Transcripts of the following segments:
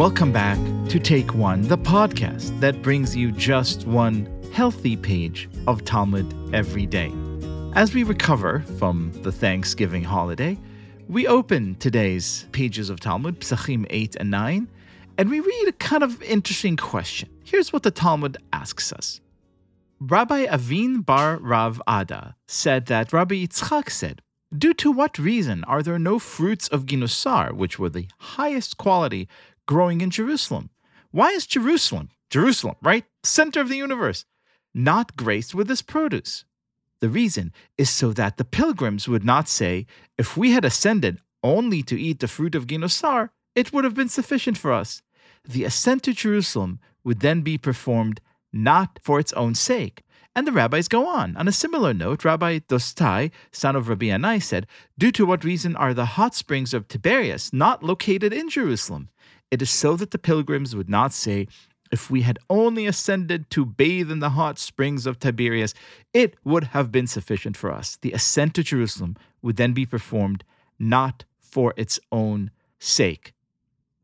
Welcome back to Take One, the podcast that brings you just one healthy page of Talmud every day. As we recover from the Thanksgiving holiday, we open today's pages of Talmud, Pesachim 8 and 9, and we read a kind of interesting question. Here's what the Talmud asks us Rabbi Avin bar Rav Ada said that Rabbi Yitzchak said, Due to what reason are there no fruits of Ginusar, which were the highest quality, growing in Jerusalem? Why is Jerusalem, Jerusalem, right, center of the universe, not graced with this produce? The reason is so that the pilgrims would not say, if we had ascended only to eat the fruit of Ginosar, it would have been sufficient for us. The ascent to Jerusalem would then be performed not for its own sake. And the rabbis go on. On a similar note, Rabbi Dostai, son of Rabbi Yannai, said, Due to what reason are the hot springs of Tiberias not located in Jerusalem? It is so that the pilgrims would not say, if we had only ascended to bathe in the hot springs of Tiberias, it would have been sufficient for us. The ascent to Jerusalem would then be performed not for its own sake.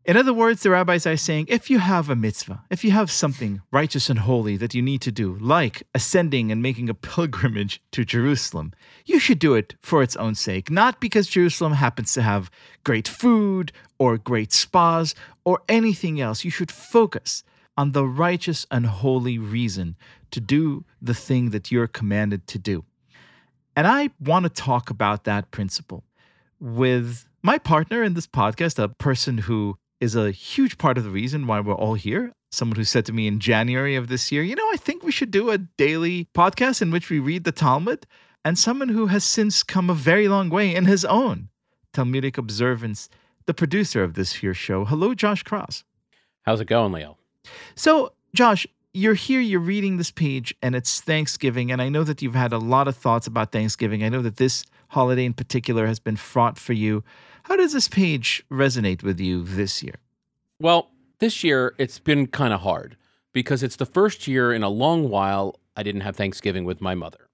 In other words, the rabbis are saying if you have a mitzvah, if you have something righteous and holy that you need to do, like ascending and making a pilgrimage to Jerusalem, you should do it for its own sake, not because Jerusalem happens to have great food or great spas or anything else. You should focus on the righteous and holy reason to do the thing that you're commanded to do. And I want to talk about that principle with my partner in this podcast, a person who is a huge part of the reason why we're all here. Someone who said to me in January of this year, you know, I think we should do a daily podcast in which we read the Talmud. And someone who has since come a very long way in his own Talmudic observance, the producer of this here show. Hello, Josh Kross. How's it going, Liel? So, Josh, you're here, you're reading this page, and it's Thanksgiving. And I know that you've had a lot of thoughts about Thanksgiving. I know that this holiday in particular has been fraught for you. How does this page resonate with you this year? Well, this year it's been kind of hard because it's the first year in a long while I didn't have Thanksgiving with my mother.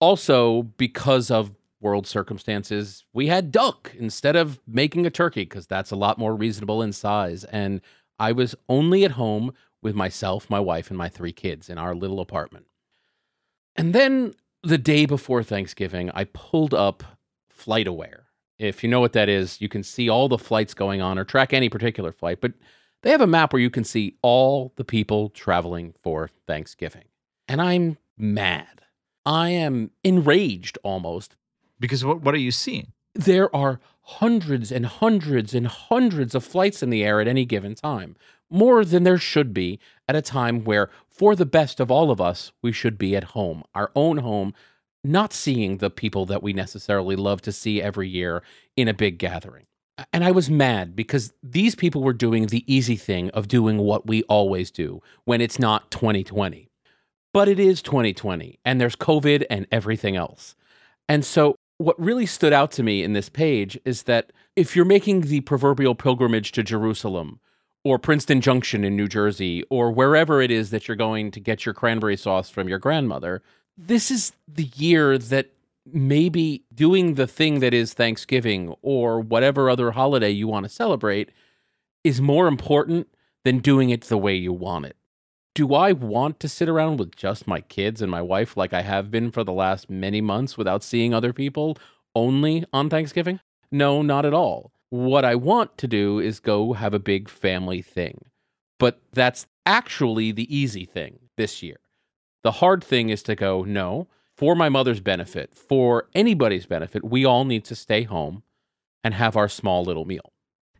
Also, because of world circumstances, we had duck instead of making a turkey because that's a lot more reasonable in size. And I was only at home with myself, my wife, and my three kids in our little apartment. And then the day before Thanksgiving, I pulled up FlightAware. If you know what that is, you can see all the flights going on or track any particular flight, but they have a map where you can see all the people traveling for Thanksgiving. And I'm mad. I am enraged almost. Because what, what are you seeing? There are hundreds and hundreds and hundreds of flights in the air at any given time, more than there should be at a time where, for the best of all of us, we should be at home, our own home, not seeing the people that we necessarily love to see every year in a big gathering. And I was mad because these people were doing the easy thing of doing what we always do when it's not 2020. But it is 2020, and there's COVID and everything else. And so what really stood out to me in this page is that if you're making the proverbial pilgrimage to Jerusalem or Princeton Junction in New Jersey or wherever it is that you're going to get your cranberry sauce from your grandmother, this is the year that maybe doing the thing that is Thanksgiving or whatever other holiday you want to celebrate is more important than doing it the way you want it do I want to sit around with just my kids and my wife like I have been for the last many months without seeing other people only on Thanksgiving? No, not at all. What I want to do is go have a big family thing. But that's actually the easy thing this year. The hard thing is to go, no, for my mother's benefit, for anybody's benefit, we all need to stay home and have our small little meal.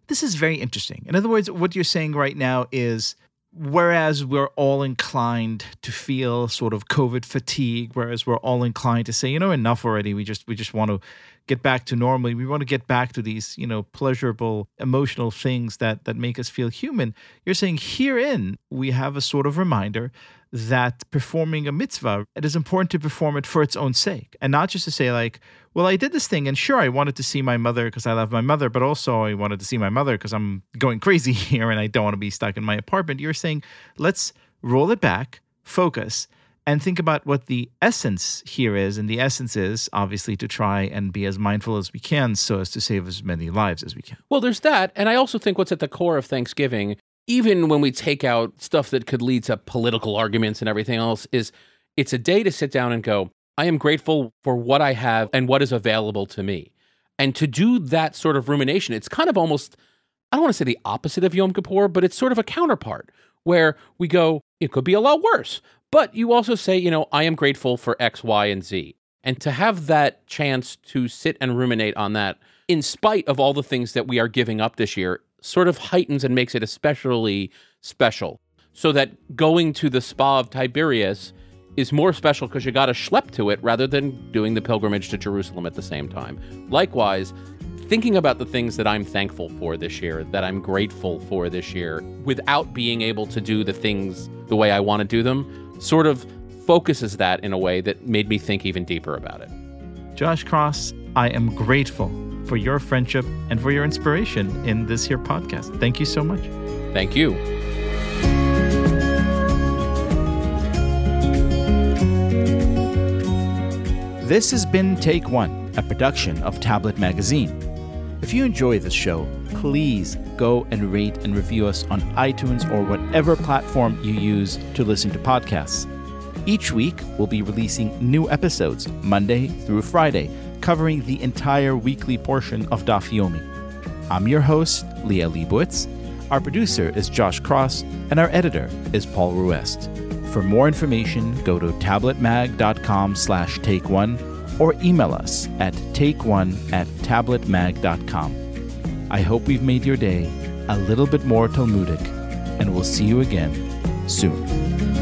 This is very interesting. In other words, what you're saying right now is whereas we're all inclined to feel sort of covid fatigue whereas we're all inclined to say you know enough already. We just we just want to get back to normally we want to get back to these you know pleasurable emotional things that that make us feel human. You're saying herein we have a sort of reminder that performing a mitzvah, it is important to perform it for its own sake and not just to say, like, well, I did this thing and sure, I wanted to see my mother because I love my mother, but also I wanted to see my mother because I'm going crazy here and I don't want to be stuck in my apartment. You're saying, let's roll it back, focus, and think about what the essence here is. And the essence is obviously to try and be as mindful as we can so as to save as many lives as we can. Well, there's that. And I also think what's at the core of Thanksgiving even when we take out stuff that could lead to political arguments and everything else, is it's a day to sit down and go, I am grateful for what I have and what is available to me. And to do that sort of rumination, it's kind of almost, I don't want to say the opposite of Yom Kippur, but it's sort of a counterpart where we go, it could be a lot worse. But you also say, you know, I am grateful for X, Y, and Z. And to have that chance to sit and ruminate on that, in spite of all the things that we are giving up this year, sort of heightens and makes it especially special. So that going to the spa of Tiberias is more special because you got to schlep to it rather than doing the pilgrimage to Jerusalem at the same time. Likewise, thinking about the things that I'm thankful for this year, that I'm grateful for this year, without being able to do the things the way I want to do them, sort of focuses that in a way that made me think even deeper about it. Josh Kross, I am grateful for your friendship and for your inspiration in this here podcast. Thank you so much. Thank you. This has been Take One, a production of Tablet Magazine. If you enjoy this show, please go and rate and review us on iTunes or whatever platform you use to listen to podcasts. Each week, we'll be releasing new episodes Monday through Friday, covering the entire weekly portion of Daf Yomi. I'm your host, Liel Leibovitz. Our producer is Josh Kross, and our editor is Paul Ruest. For more information, go to tabletmag.com slash take one or email us at takeone at tabletmag.com. I hope we've made your day a little bit more Talmudic, and we'll see you again soon.